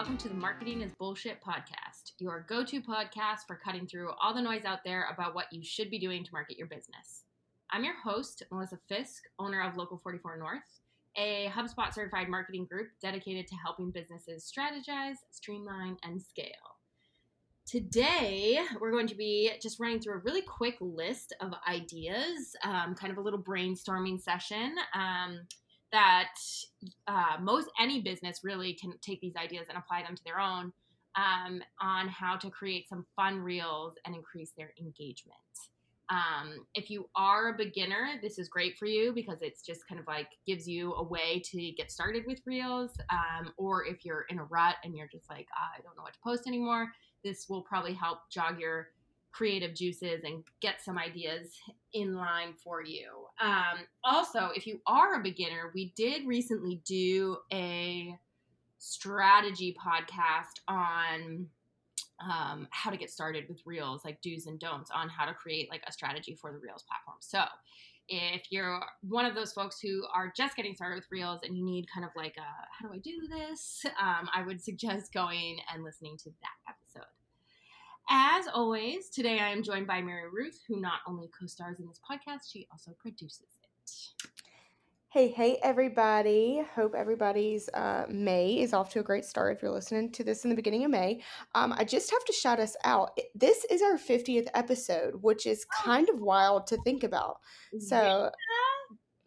welcome to the Marketing is Bullshit podcast, your go to podcast for cutting through all the noise out there about what you should be doing to market your business. I'm your host, Melissa Fisk, owner of Local 44 North, a HubSpot certified marketing group dedicated to helping businesses strategize, streamline, and scale. Today, we're going to be just running through a really quick list of ideas, um, kind of a little brainstorming session. Um, that uh, most any business really can take these ideas and apply them to their own um, on how to create some fun reels and increase their engagement. Um, if you are a beginner, this is great for you because it's just kind of like gives you a way to get started with reels. Um, or if you're in a rut and you're just like, ah, I don't know what to post anymore, this will probably help jog your creative juices and get some ideas in line for you. Um, also, if you are a beginner, we did recently do a strategy podcast on um, how to get started with Reels, like do's and don'ts on how to create like a strategy for the Reels platform. So, if you're one of those folks who are just getting started with Reels and you need kind of like a how do I do this, um, I would suggest going and listening to that episode. As always, today I am joined by Mary Ruth, who not only co stars in this podcast, she also produces it. Hey, hey, everybody. Hope everybody's uh, May is off to a great start if you're listening to this in the beginning of May. Um, I just have to shout us out. This is our 50th episode, which is oh. kind of wild to think about. So,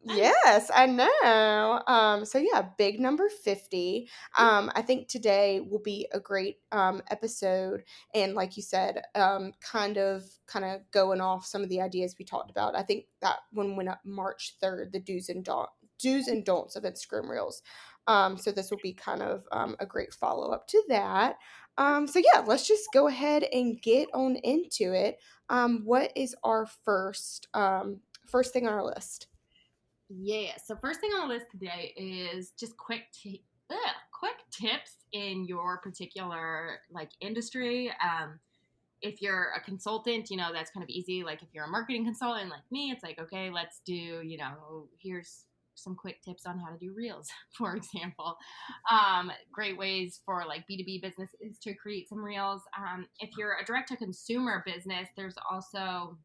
Yes, I know. Um, so yeah, big number 50. Um, I think today will be a great um, episode and like you said, um, kind of kind of going off some of the ideas we talked about. I think that one went up March 3rd, the do's and don't do's and don'ts of Instagram Reels. Um, so this will be kind of um, a great follow up to that. Um, so yeah, let's just go ahead and get on into it. Um, what is our first um, first thing on our list? Yeah. So first thing on the list today is just quick t- ugh, quick tips in your particular like industry. Um, if you're a consultant, you know that's kind of easy. Like if you're a marketing consultant like me, it's like okay, let's do you know here's some quick tips on how to do reels, for example. Um, great ways for like B2B businesses to create some reels. Um, if you're a direct to consumer business, there's also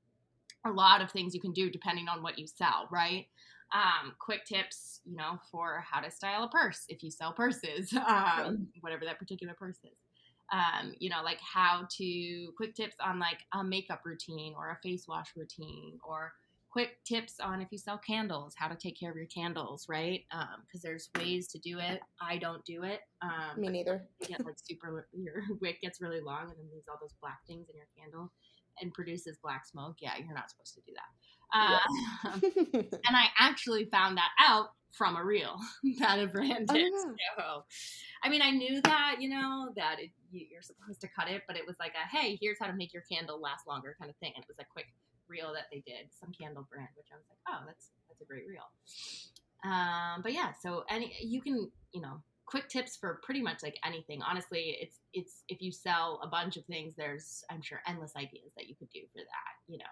a lot of things you can do depending on what you sell, right? Um, quick tips, you know, for how to style a purse if you sell purses, um, whatever that particular purse is. Um, you know, like how to quick tips on like a makeup routine or a face wash routine or quick tips on if you sell candles, how to take care of your candles, right? Because um, there's ways to do it. I don't do it. Um, Me neither. You get like super, your wick gets really long and then leaves all those black things in your candle and produces black smoke. Yeah, you're not supposed to do that. Uh, and I actually found that out from a reel that a brand did. Oh, yeah. So, I mean, I knew that, you know, that it, you're supposed to cut it, but it was like a, hey, here's how to make your candle last longer kind of thing. And it was a quick reel that they did, some candle brand, which I was like, oh, that's that's a great reel. Um, but yeah, so any you can, you know, quick tips for pretty much like anything. Honestly, it's it's if you sell a bunch of things, there's I'm sure endless ideas that you could do for that, you know.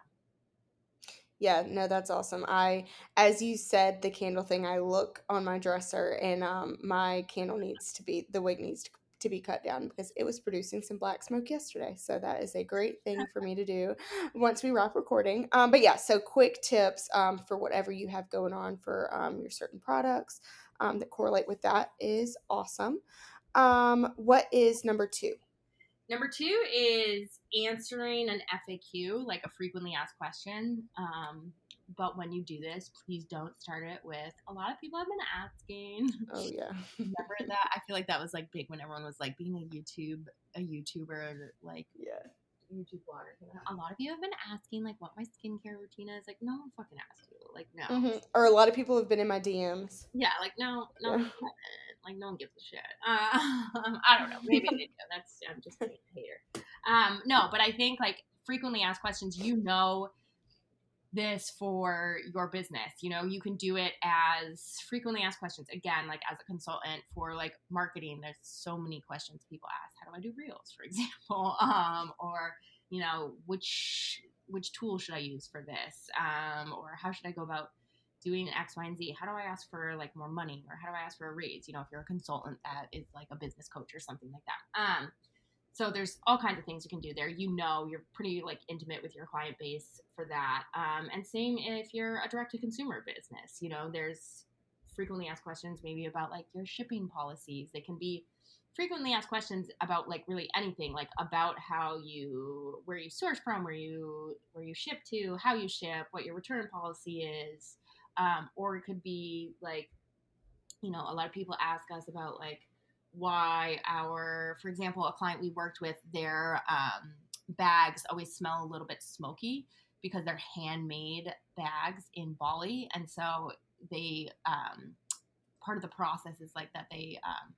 Yeah, no, that's awesome. I, as you said, the candle thing, I look on my dresser and um, my candle needs to be, the wick needs to, to be cut down because it was producing some black smoke yesterday. So that is a great thing for me to do once we wrap recording. Um, but yeah, so quick tips um, for whatever you have going on for um, your certain products um, that correlate with that is awesome. Um, what is number two? Number two is answering an FAQ, like a frequently asked question. Um, but when you do this, please don't start it with a lot of people have been asking. Oh yeah. Remember that? I feel like that was like big when everyone was like being a YouTube a YouTuber like yeah. YouTube blogger. A lot of you have been asking like what my skincare routine is. Like, no one fucking asked you. Like, no. Mm-hmm. Or a lot of people have been in my DMs. Yeah, like no, no, yeah. like no one gives a shit. Uh, I don't know. Maybe they do. That's I'm just a hater. Um, no, but I think like frequently asked questions. You know this for your business. You know, you can do it as frequently asked questions. Again, like as a consultant for like marketing, there's so many questions people ask. How do I do reels, for example? Um, or, you know, which which tool should I use for this? Um, or how should I go about doing X, Y, and Z. How do I ask for like more money or how do I ask for a raise? You know, if you're a consultant that is like a business coach or something like that. Um, so there's all kinds of things you can do there. You know, you're pretty like intimate with your client base for that. Um, and same if you're a direct to consumer business. You know, there's frequently asked questions maybe about like your shipping policies. They can be frequently asked questions about like really anything like about how you where you source from where you where you ship to how you ship what your return policy is um, or it could be like you know a lot of people ask us about like why our for example a client we worked with their um, bags always smell a little bit smoky because they're handmade bags in bali and so they um, part of the process is like that they um,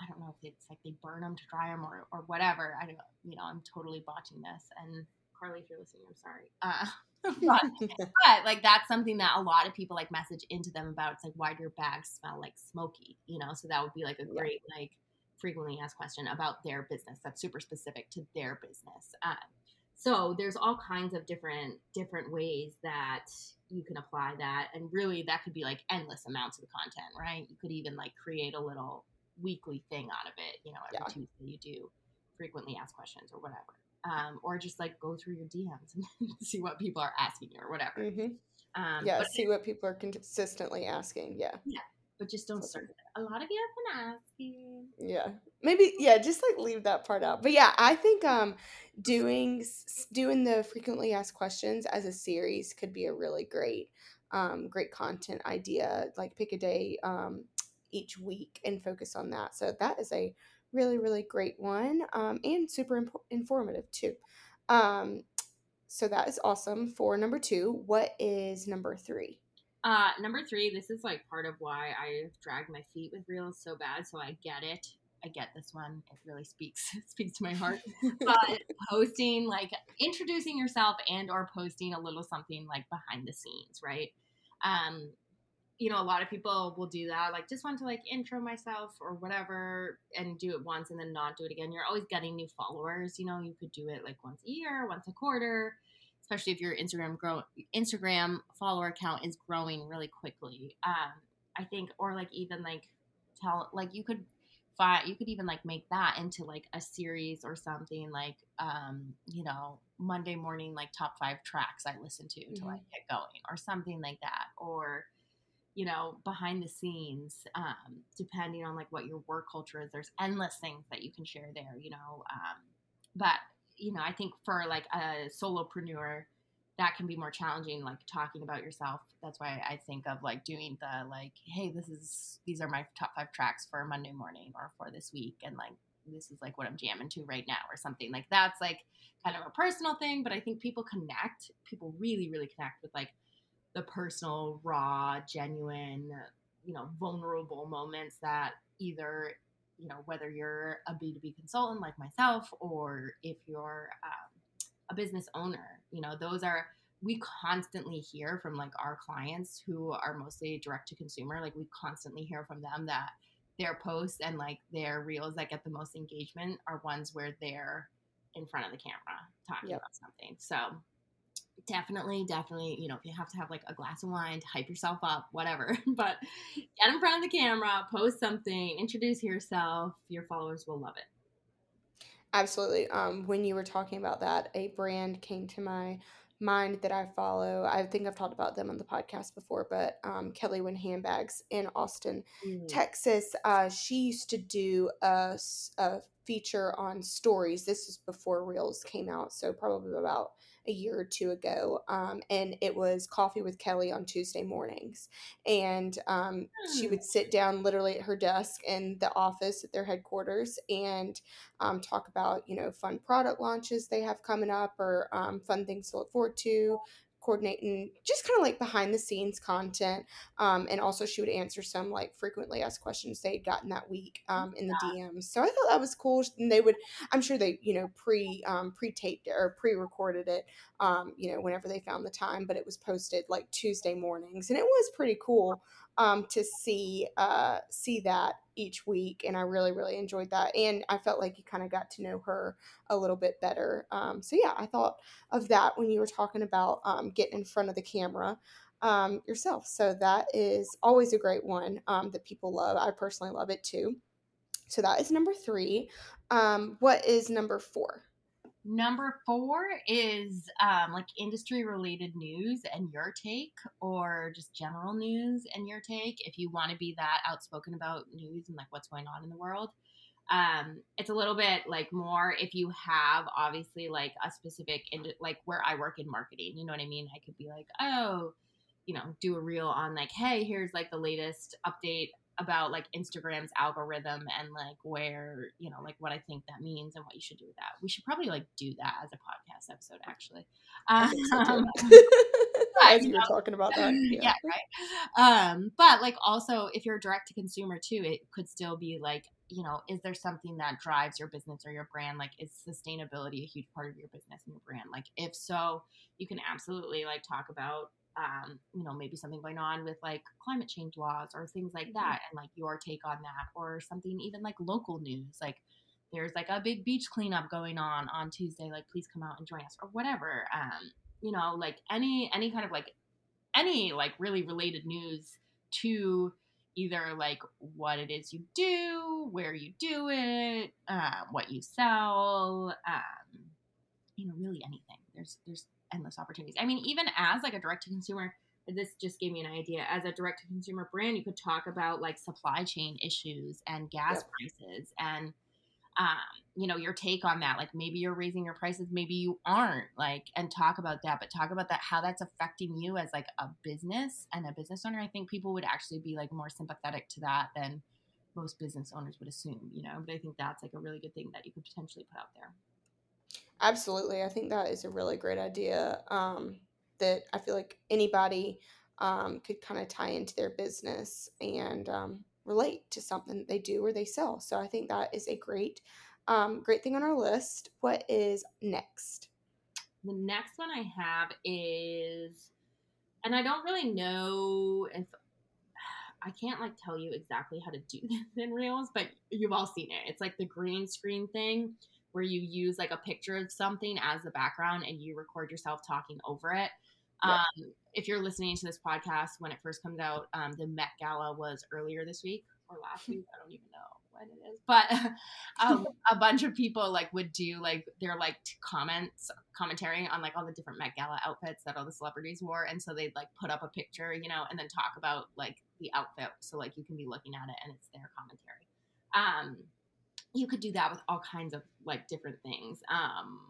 I don't know if it's like they burn them to dry them or, or whatever. I don't, you know, I'm totally botching this. And Carly, if you're listening, I'm sorry. Uh, but, but, like that's something that a lot of people like message into them about. It's like, why do your bags smell like smoky? You know, so that would be like a great yeah. like frequently asked question about their business that's super specific to their business. Um, so there's all kinds of different different ways that you can apply that, and really that could be like endless amounts of content, right? You could even like create a little weekly thing out of it. You know, every yeah. Tuesday you do frequently asked questions or whatever. Um, or just like go through your DMs and see what people are asking you or whatever. Mm-hmm. Um, yeah, see what people are consistently asking. Yeah. Yeah. But just don't start. A lot of you have been asking. Yeah. Maybe yeah, just like leave that part out. But yeah, I think um doing doing the frequently asked questions as a series could be a really great um great content idea. Like pick a day um each week and focus on that. So that is a really, really great one um, and super imp- informative too. Um, so that is awesome for number two. What is number three? Uh, number three, this is like part of why I drag my feet with reels so bad. So I get it. I get this one. It really speaks speaks to my heart. But posting, like introducing yourself and or posting a little something like behind the scenes, right? Um, you know, a lot of people will do that, like just want to like intro myself or whatever and do it once and then not do it again. You're always getting new followers. You know, you could do it like once a year, once a quarter, especially if your Instagram grow Instagram follower count is growing really quickly. Um, I think, or like even like tell like you could find you could even like make that into like a series or something like um, you know, Monday morning like top five tracks I listen to mm-hmm. I get going or something like that. Or you know, behind the scenes, um, depending on like what your work culture is, there's endless things that you can share there, you know. Um, but, you know, I think for like a solopreneur, that can be more challenging, like talking about yourself. That's why I think of like doing the like, hey, this is, these are my top five tracks for Monday morning or for this week. And like, this is like what I'm jamming to right now or something like that's like kind of a personal thing. But I think people connect, people really, really connect with like, the personal, raw, genuine, you know, vulnerable moments that either, you know, whether you're a B2B consultant like myself or if you're um, a business owner, you know, those are, we constantly hear from like our clients who are mostly direct to consumer, like we constantly hear from them that their posts and like their reels that get the most engagement are ones where they're in front of the camera talking yep. about something. So definitely, definitely, you know, if you have to have like a glass of wine to hype yourself up, whatever. but get in front of the camera, post something, introduce yourself. Your followers will love it. Absolutely. Um, when you were talking about that, a brand came to my mind that I follow. I think I've talked about them on the podcast before, but um, Kelly Wynne Handbags in Austin, mm-hmm. Texas. Uh, she used to do a, a feature on stories. This is before Reels came out, so probably about a year or two ago, um, and it was Coffee with Kelly on Tuesday mornings. And um, she would hmm. sit down literally at her desk in the office at their headquarters and um, talk about, you know, fun product launches they have coming up or um, fun things to look forward to, coordinating just kind of like behind the scenes content um, and also she would answer some like frequently asked questions they had gotten that week um, in the dms so i thought that was cool and they would i'm sure they you know pre um, pre-taped it or pre-recorded it um, you know whenever they found the time but it was posted like tuesday mornings and it was pretty cool um, to see uh, see that each week, and I really really enjoyed that, and I felt like you kind of got to know her a little bit better. Um, so yeah, I thought of that when you were talking about um, getting in front of the camera. um, yourself. So that is always a great one um, that people love. I personally love it too. So that is number three. Um, what is number four? Number four is um, like industry related news and your take, or just general news and your take. If you want to be that outspoken about news and like what's going on in the world, um, it's a little bit like more if you have obviously like a specific, like where I work in marketing, you know what I mean? I could be like, oh, you know, do a reel on like, hey, here's like the latest update about like Instagram's algorithm and like where, you know, like what I think that means and what you should do with that. We should probably like do that as a podcast episode actually. Um, as you were talking about that. Yeah. yeah, right. Um, but like also if you're direct to consumer too, it could still be like, you know, is there something that drives your business or your brand? Like is sustainability a huge part of your business and your brand? Like if so, you can absolutely like talk about um, you know, maybe something going on with like climate change laws or things like mm-hmm. that, and like your take on that, or something even like local news, like there's like a big beach cleanup going on on Tuesday, like please come out and join us, or whatever. Um, you know, like any any kind of like any like really related news to either like what it is you do, where you do it, um, what you sell, um, you know, really anything. There's there's endless opportunities. I mean, even as like a direct to consumer, this just gave me an idea. As a direct to consumer brand, you could talk about like supply chain issues and gas prices and um, you know, your take on that. Like maybe you're raising your prices, maybe you aren't, like, and talk about that, but talk about that how that's affecting you as like a business and a business owner. I think people would actually be like more sympathetic to that than most business owners would assume, you know. But I think that's like a really good thing that you could potentially put out there. Absolutely. I think that is a really great idea um, that I feel like anybody um, could kind of tie into their business and um, relate to something that they do or they sell. So I think that is a great, um, great thing on our list. What is next? The next one I have is, and I don't really know if I can't like tell you exactly how to do this in Reels, but you've all seen it. It's like the green screen thing where you use like a picture of something as the background and you record yourself talking over it. Yeah. Um, if you're listening to this podcast when it first comes out, um, the Met Gala was earlier this week or last week. I don't even know when it is, but um, a bunch of people like would do like their like comments, commentary on like all the different Met Gala outfits that all the celebrities wore, and so they'd like put up a picture, you know, and then talk about like the outfit, so like you can be looking at it and it's their commentary. Um, you could do that with all kinds of like different things. Um,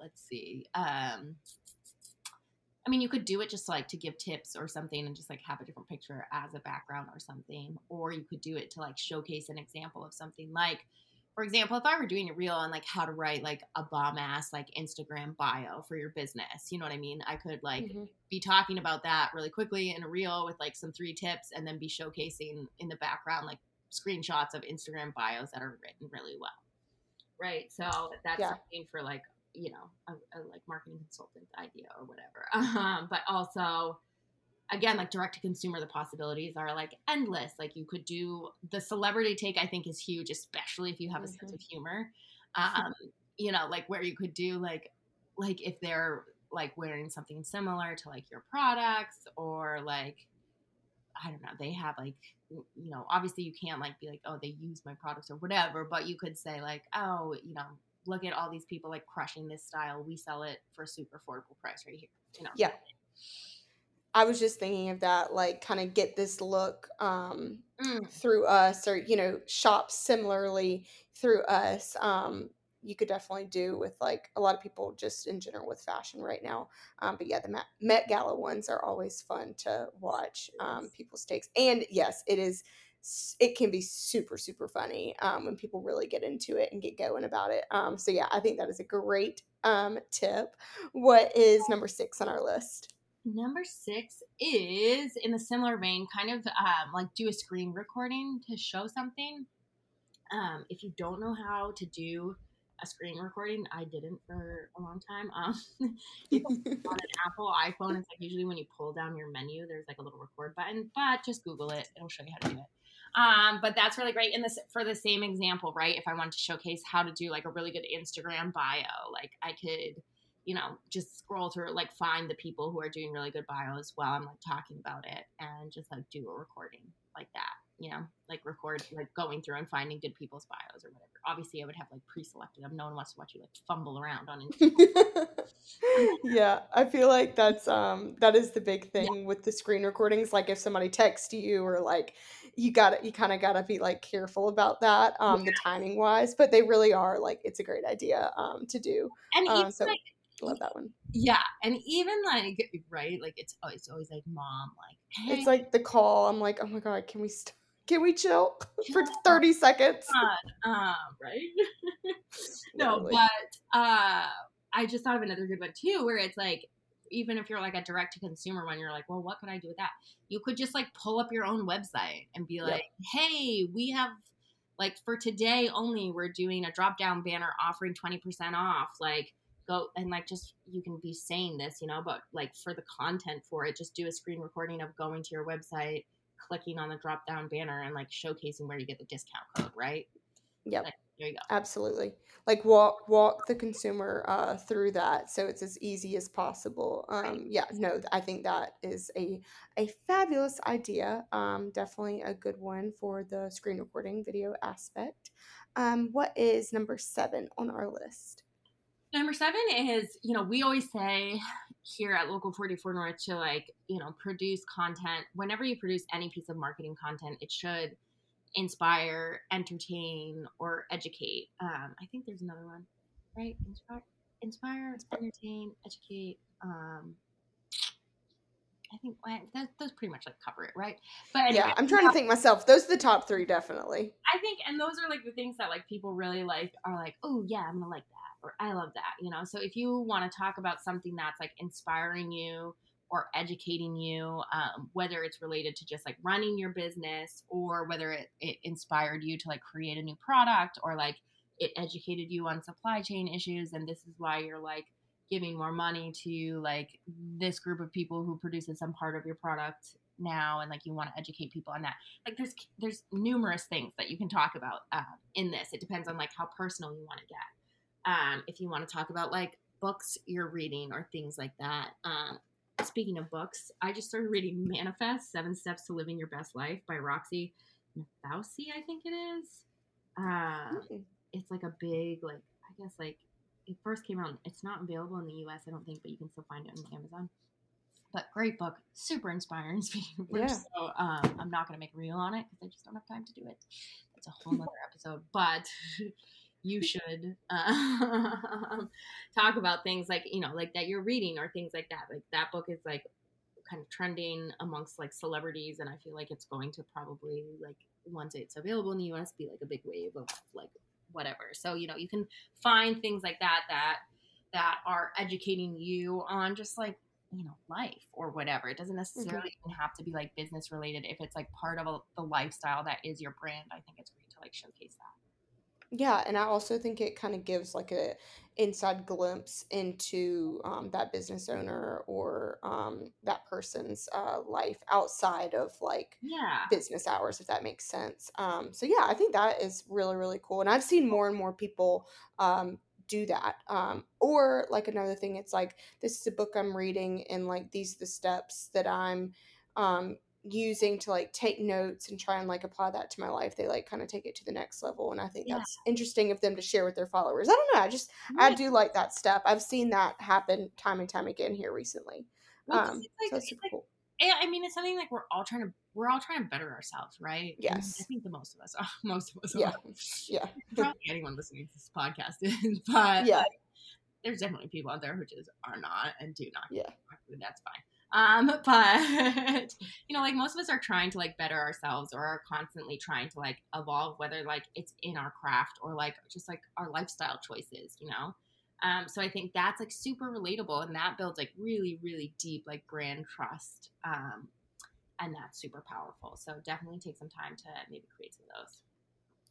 let's see. Um, I mean, you could do it just like to give tips or something and just like have a different picture as a background or something. Or you could do it to like showcase an example of something like, for example, if I were doing a reel on like how to write like a bomb ass like Instagram bio for your business, you know what I mean? I could like mm-hmm. be talking about that really quickly in a reel with like some three tips and then be showcasing in the background like screenshots of Instagram bios that are written really well. Right. So that's yeah. something for like, you know, a, a, like marketing consultant idea or whatever. Um, but also, again, like direct to consumer, the possibilities are like endless. Like you could do the celebrity take, I think is huge, especially if you have a mm-hmm. sense of humor. Um, you know, like where you could do like, like if they're like wearing something similar to like your products or like, I don't know, they have like you know, obviously you can't like be like, oh, they use my products or whatever, but you could say like, oh, you know, look at all these people like crushing this style. We sell it for a super affordable price right here. You know. Yeah. I was just thinking of that, like kind of get this look um, mm. through us, or you know, shop similarly through us. Um, you could definitely do with like a lot of people just in general with fashion right now. Um, but yeah, the Met, Met, Gala ones are always fun to watch. Um, people's takes, and yes, it is. It can be super super funny um, when people really get into it and get going about it. Um, so yeah, I think that is a great um, tip. What is number six on our list? Number six is in a similar vein, kind of um, like do a screen recording to show something. Um, if you don't know how to do a screen recording. I didn't for a long time. Um, on an Apple iPhone, it's like usually when you pull down your menu, there's like a little record button, but just Google it. It'll show you how to do it. Um, but that's really great. In this, for the same example, right? If I wanted to showcase how to do like a really good Instagram bio, like I could you know, just scroll through, like find the people who are doing really good bios while I'm like talking about it and just like do a recording like that, you know, like record, like going through and finding good people's bios or whatever. Obviously, I would have like pre selected them. No one wants to watch you like fumble around on Instagram. yeah, I feel like that's um that is the big thing yeah. with the screen recordings. Like if somebody texts you or like you got to you kind of got to be like careful about that um yeah. the timing wise, but they really are like it's a great idea um to do. And um, so like love that one. Yeah, and even like right, like it's oh, it's always like mom, like hey. it's like the call. I'm like, oh my god, can we st- can we chill for thirty seconds? um, right? no, but uh, I just thought of another good one too, where it's like even if you're like a direct to consumer one, you're like, well, what could I do with that? You could just like pull up your own website and be like, yep. hey, we have like for today only, we're doing a drop down banner offering 20% off. Like, go and like just you can be saying this, you know, but like for the content for it, just do a screen recording of going to your website, clicking on the drop down banner, and like showcasing where you get the discount code, right? Yeah. Like, there you go. Absolutely. Like walk walk the consumer uh, through that so it's as easy as possible. Um, yeah, no, I think that is a a fabulous idea. Um, definitely a good one for the screen recording video aspect. Um, what is number seven on our list? Number seven is, you know, we always say here at Local 44 North to like, you know, produce content. Whenever you produce any piece of marketing content, it should inspire, entertain, or educate. Um, I think there's another one, right? Inspire, inspire, entertain, educate. Um, I think that, those pretty much like cover it, right? But anyway, yeah, I'm trying to think myself. Those are the top three, definitely. I think, and those are like the things that like people really like are like, oh yeah, I'm gonna like that I love that, you know. So if you want to talk about something that's like inspiring you or educating you, um, whether it's related to just like running your business or whether it, it inspired you to like create a new product or like it educated you on supply chain issues and this is why you're like giving more money to like this group of people who produces some part of your product now and like you want to educate people on that like there's there's numerous things that you can talk about uh, in this it depends on like how personal you want to get um, if you want to talk about like books you're reading or things like that. Um, speaking of books, I just started reading Manifest Seven Steps to Living Your Best Life by Roxy Nafousi, I think it is. Uh, It's like a big, like, I guess, like, it first came out. It's not available in the US, I don't think, but you can still find it on Amazon. But great book, super inspiring. Speaking yeah. so um, I'm not going to make a reel on it because I just don't have time to do it. That's a whole other episode. But you should uh, talk about things like you know like that you're reading or things like that like that book is like kind of trending amongst like celebrities and i feel like it's going to probably like once it's available in the us be like a big wave of like whatever. So you know you can find things like that that that are educating you on just like you know life or whatever. It doesn't necessarily mm-hmm. even have to be like business related. If it's like part of a, the lifestyle that is your brand i think it's great to like showcase that yeah, and I also think it kind of gives like a inside glimpse into um, that business owner or um, that person's uh, life outside of like yeah business hours, if that makes sense. Um, so yeah, I think that is really really cool, and I've seen more and more people um, do that. Um, or like another thing, it's like this is a book I'm reading, and like these are the steps that I'm um, using to like take notes and try and like apply that to my life they like kind of take it to the next level and i think yeah. that's interesting of them to share with their followers. I don't know i just yeah. i do like that stuff i've seen that happen time and time again here recently well, um like, so it's super like, cool. i mean it's something like we're all trying to we're all trying to better ourselves right? Yes i think the most of us are most of us yeah are. yeah. Probably anyone listening to this podcast is but yeah. like, there's definitely people out there who just are not and do not yeah. that's fine um, but you know, like most of us are trying to like better ourselves or are constantly trying to like evolve, whether like it's in our craft or like just like our lifestyle choices, you know? Um, so I think that's like super relatable and that builds like really, really deep like brand trust. Um, and that's super powerful. So definitely take some time to maybe create some of those.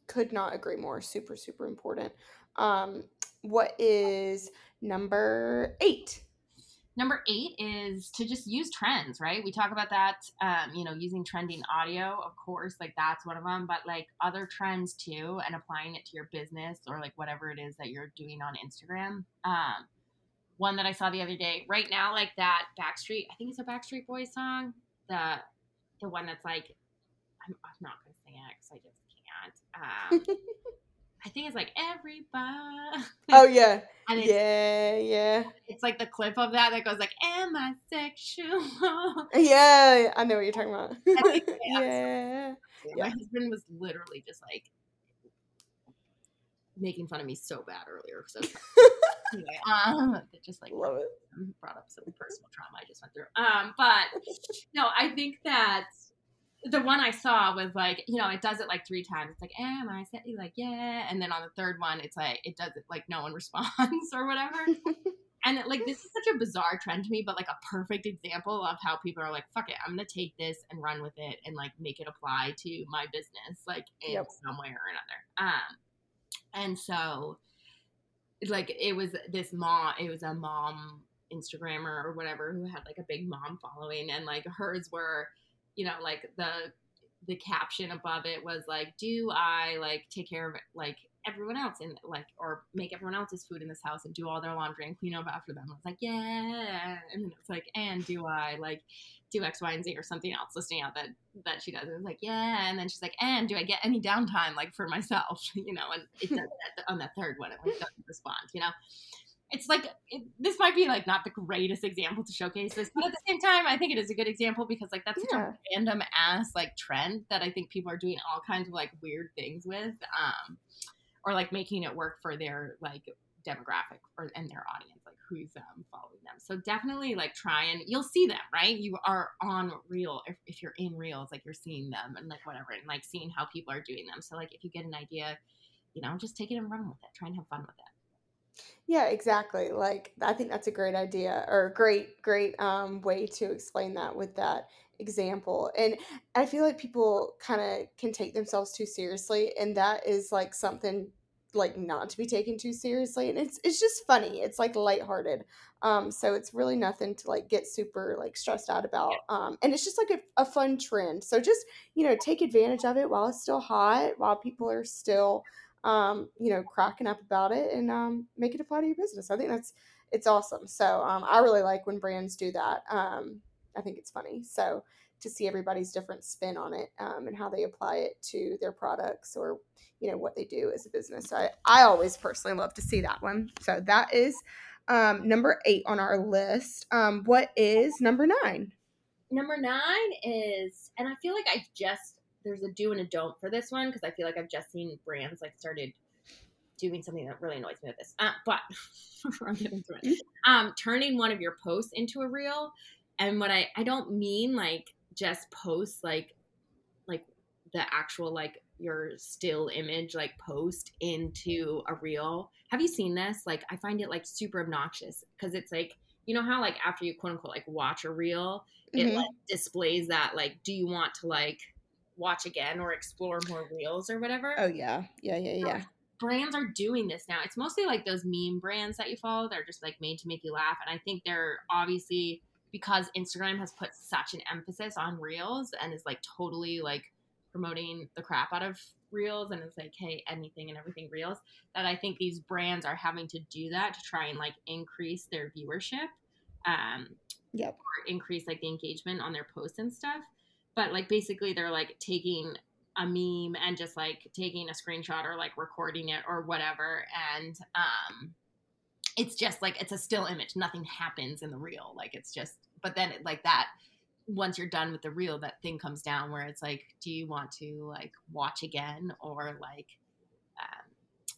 Could not agree more. Super, super important. Um, what is number eight? Number eight is to just use trends, right? We talk about that, um, you know, using trending audio, of course, like that's one of them, but like other trends too, and applying it to your business or like whatever it is that you're doing on Instagram. Um, one that I saw the other day. Right now, like that Backstreet, I think it's a Backstreet Boys song. The the one that's like, I'm, I'm not gonna sing it because I just can't. Um, I think it's like everybody. Oh yeah. and it's, Yeah, yeah. it's like the clip of that that goes like, "Am I sexual?" Yeah, I know what you're talking about. think- yeah. yeah. My husband was literally just like making fun of me so bad earlier. So anyway, um, just like Love it. brought up some personal trauma I just went through. Um, but no, I think that the one I saw was like, you know, it does it like three times. It's like, am I set you like, yeah. And then on the third one, it's like, it does it like no one responds or whatever. and it, like, this is such a bizarre trend to me, but like a perfect example of how people are like, fuck it, I'm going to take this and run with it and like make it apply to my business, like in Yep. some way or another. Um, and so, like, it was this mom, it was a mom Instagrammer or whatever who had like a big mom following, and like hers were, you know, like the the caption above it was like, "Do I like take care of like everyone else and like or make everyone else's food in this house and do all their laundry and clean up after them?" I was like, "Yeah," and then it's like, "And do I like do X, Y, and Z or something else?" Listing out that that she does. And it's like, "Yeah," and then she's like, "And do I get any downtime like for myself?" You know, and it does that on that third one. It like doesn't respond. You know it's like it, this might be like not the greatest example to showcase this, but at the same time, I think it is a good example because like that's such a random ass like trend that I think people are doing all kinds of like weird things with, um, or like making it work for their like demographic or and their audience, like who's um, following them. So definitely like try and you'll see them, right? You are on real if, if you're in reels, like you're seeing them and like whatever, and like seeing how people are doing them. So like if you get an idea, you know, just take it and run with it. Try and have fun with it. Yeah, exactly. Like I think that's a great idea or a great, great um, way to explain that with that example. And I feel like people kind of can take themselves too seriously, and that is like something like not to be taken too seriously. And it's it's just funny. It's like lighthearted. Um, so it's really nothing to like get super like stressed out about. Um, and it's just like a, a fun trend. So just you know take advantage of it while it's still hot, while people are still um, you know, cracking up about it and um, make it apply to your business. I think that's it's awesome. So um, I really like when brands do that. Um, I think it's funny. So to see everybody's different spin on it um, and how they apply it to their products or you know what they do as a business. So I, I always personally love to see that one. So that is um, number eight on our list. Um, what is number nine? Number nine is, and I feel like I just there's a do and a don't for this one because I feel like I've just seen brands like started doing something that really annoys me with this. Uh, but before I get into it, um, turning one of your posts into a reel, and what I I don't mean like just posts like like the actual like your still image like post into a reel. Have you seen this? Like I find it like super obnoxious because it's like you know how like after you quote unquote like watch a reel, it Mhm. like displays that like do you want to like watch again or explore more reels or whatever. Oh yeah, yeah, yeah, yeah. Brands are doing this now. It's mostly like those meme brands that you follow. They're just like made to make you laugh. And I think they're obviously because Instagram has put such an emphasis on reels and is like totally like promoting the crap out of reels and it's like, hey, anything and everything reels, that I think these brands are having to do that to try and like increase their viewership. Um, Yep. or increase like the engagement on their posts and stuff. But like basically they're like taking a meme and just like taking a screenshot or like recording it or whatever and um it's just like it's a still image. Nothing happens in the reel. Like it's just but then it, like that once you're done with the reel that thing comes down where it's like do you want to like watch again or like um,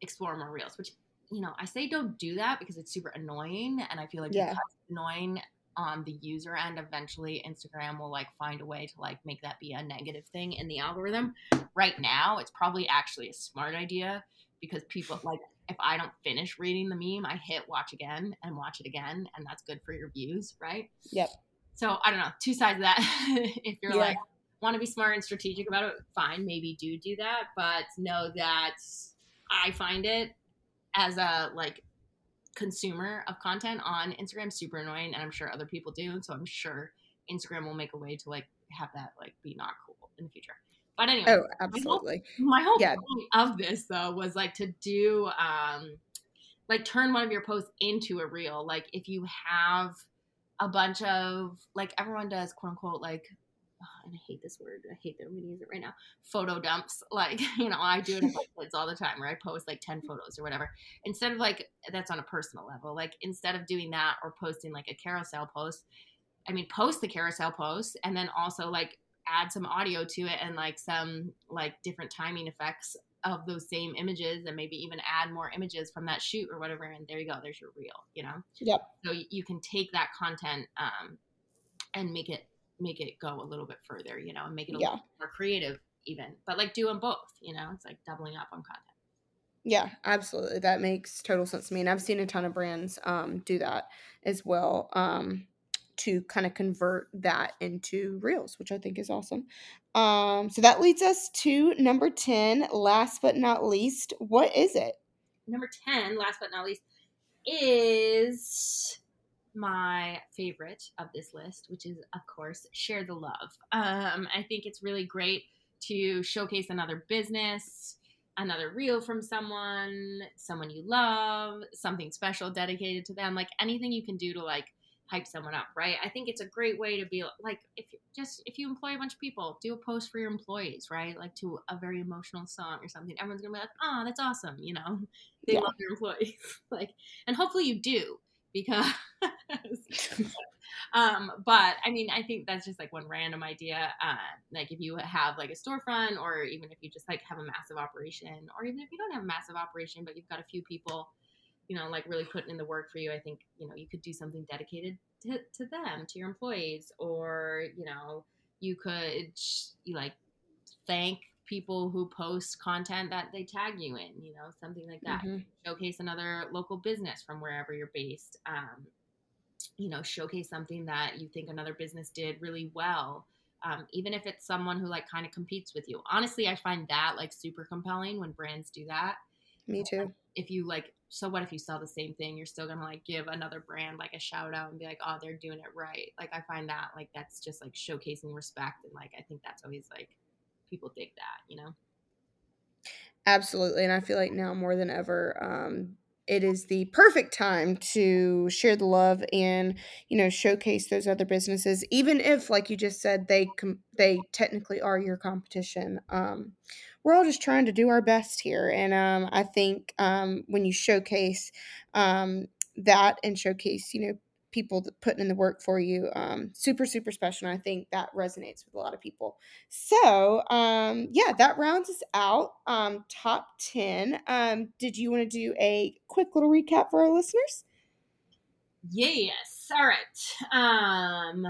explore more reels? Which you know i say don't do that because it's super annoying and i feel like Yeah. it's annoying on the user end eventually instagram will like find a way to like make that be a negative thing in the algorithm right now it's probably actually a smart idea because people like if i don't finish reading the meme i hit watch again and watch it again and that's good for your views right Yep. so i don't know two sides of that if you're Yeah. like want to be smart and strategic about it fine maybe do do that but know that i find it as a like consumer of content on Instagram super annoying and I'm sure other people do. So I'm sure Instagram will make a way to like have that like be not cool in the future. But anyway, Oh, absolutely. my whole yeah. point of this though was like to do um like turn one of your posts into a reel. Like if you have a bunch of like everyone does quote unquote like oh, and I hate this word. I hate that I'm gonna use it right now. Photo dumps. Like, you know, I do it with my kids all the time where I post like 10 photos or whatever. Instead of like that's on a personal level. Like instead of doing that or posting like a carousel post, I mean post the carousel post and then also like add some audio to it and like some like different timing effects of those same images and maybe even add more images from that shoot or whatever and there you go there's your reel you know yep so you can take that content um, and make it make it go a little bit further you know and make it a yeah. little more creative even but like do them both you know it's like doubling up on content yeah absolutely that makes total sense to me and i've seen a ton of brands um, do that as well um, to kind of convert that into reels, which I think is awesome. Um, so that leads us to number 10, last but not least. What is it? Number 10, last but not least, is my favorite of this list, which is, of course, share the love. Um, I think it's really great to showcase another business, another reel from someone, someone you love, something special dedicated to them, like anything you can do to like hype someone up, right? I think it's a great way to be like if you just if you employ a bunch of people, do a post for your employees, right? Like to a very emotional song or something. Everyone's gonna be like, "Oh, that's awesome," you know. They yeah. love your employees, like, and hopefully you do because. um, but I mean, I think that's just like one random idea. Uh, like if you have like a storefront, or even if you just like have a massive operation, or even if you don't have a massive operation, but you've got a few people you know, like really putting in the work for you, I think, you know, you could do something dedicated to, to them, to your employees, or, you know, you could you like thank people who post content that they tag you in, you know, something like that. Mm-hmm. Showcase another local business from wherever you're based. Um, you know, showcase something that you think another business did really well. Um, even if it's someone who like kind of competes with you. Honestly, I find that like super compelling when brands do that. Me too. If you like so what if you sell the same thing you're still gonna like give another brand like a shout out and be like oh they're doing it right like i find that like that's just like showcasing respect and like i think that's always like people dig that you know absolutely and i feel like now more than ever um it is the perfect time to share the love and you know showcase those other businesses even if like you just said they com- they technically are your competition um we're all just trying to do our best here. And um, I think um, when you showcase um, that and showcase, you know, people putting in the work for you, um, super, super special. And I think that resonates with a lot of people. So, um, yeah, that rounds us out. Um, top 10. did you want to do a quick little recap for our listeners? Yes. All right. Um,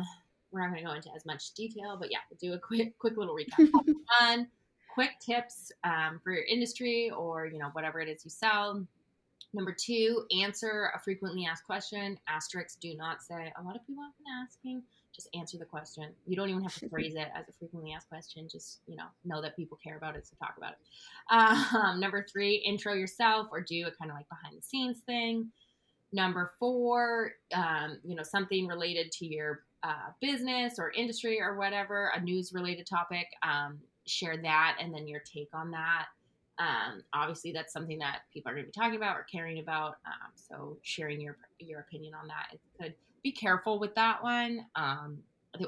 we're not going to go into as much detail, but yeah, we'll do a quick, quick little recap. One quick tips um, for your industry or you know whatever it is you sell. Number two, answer a frequently asked question. Asterisks do not say a lot of people have been asking. Just answer the question. You don't even have to phrase it as a frequently asked question. Just you know know that people care about it, so talk about it. Um, number three, intro yourself or do a kind of like behind the scenes thing. Number four, um, you know something related to your uh, business or industry or whatever, a news related topic. Um, share that and then your take on that. Um, obviously, that's something that people are going to be talking about or caring about. Um, so, sharing your your opinion on that is good. Be careful with that one. Um,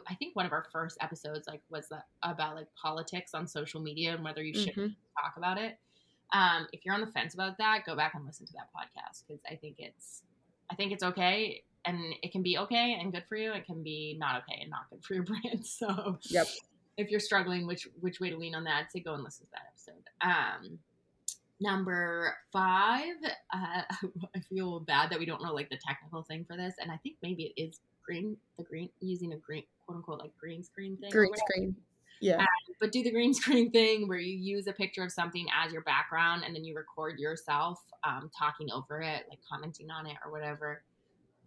I think one of our first episodes like was about like politics on social media and whether you should mm-hmm. talk about it. Um, if you're on the fence about that, go back and listen to that podcast because I think it's I think it's okay and it can be okay and good for you. It can be not okay and not good for your brand. So, yep if you're struggling which which way to lean on that, say go and listen to that episode. Um, number five, uh, I feel bad that we don't know like the technical thing for this, and I think maybe it is green the green using a green quote unquote like green screen thing. Green screen. Yeah. Um, but do the green screen thing where you use a picture of something as your background and then you record yourself um, talking over it, like commenting on it or whatever.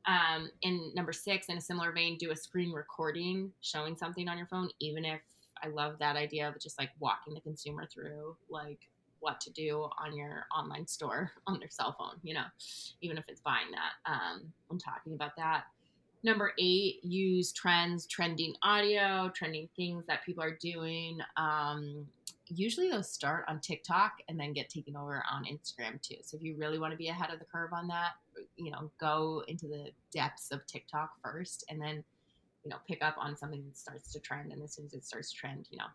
Um, in number six, in a similar vein, do a screen recording showing something on your phone, even if I love that idea of just like walking the consumer through like what to do on your online store on their cell phone, you know, even if it's buying that. Um, I'm talking about that. Number eight, use trends, trending audio, trending things that people are doing. Um, usually those start on TikTok and then get taken over on Instagram too. So if you really want to be ahead of the curve on that, you know, go into the depths of TikTok first and then, you know, pick up on something that starts to trend. And as soon as it starts to trend, you know,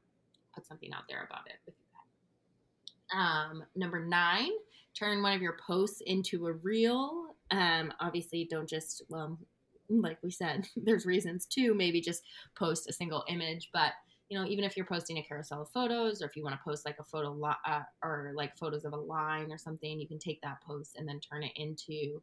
put something out there about it. Um, number nine, turn one of your posts into a reel. Um, obviously, don't just, well, like we said, there's reasons to maybe just post a single image, but you know, even if you're posting a carousel of photos or if you want to post like a photo lo- uh, or like photos of a line or something, you can take that post and then turn it into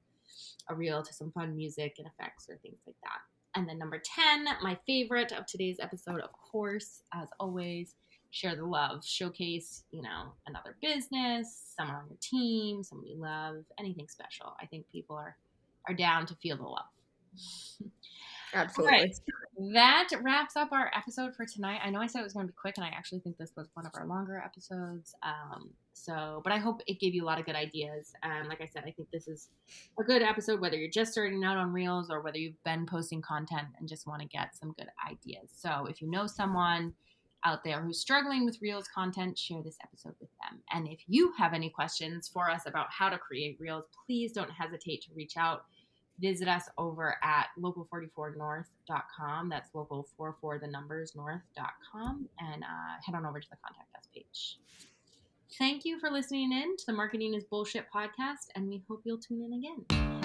a reel to some fun music and effects or things like that. And then number 10, my favorite of today's episode, of course, as always, share the love, showcase, you know, another business, someone on your team, someone you love, anything special. I think people are are down to feel the love. Absolutely. Right. That wraps up our episode for tonight. I know I said it was going to be quick, and I actually think this was one of our longer episodes. Um, so, but I hope it gave you a lot of good ideas. And like I said, I think this is a good episode, whether you're just starting out on Reels or whether you've been posting content and just want to get some good ideas. So, if you know someone out there who's struggling with Reels content, share this episode with them. And if you have any questions for us about how to create Reels, please don't hesitate to reach out visit us over at local44north.com. That's local44 the numbers north.com and uh, head on over to the contact us page. Thank you for listening in to the Marketing is Bullshit podcast, and we hope you'll tune in again.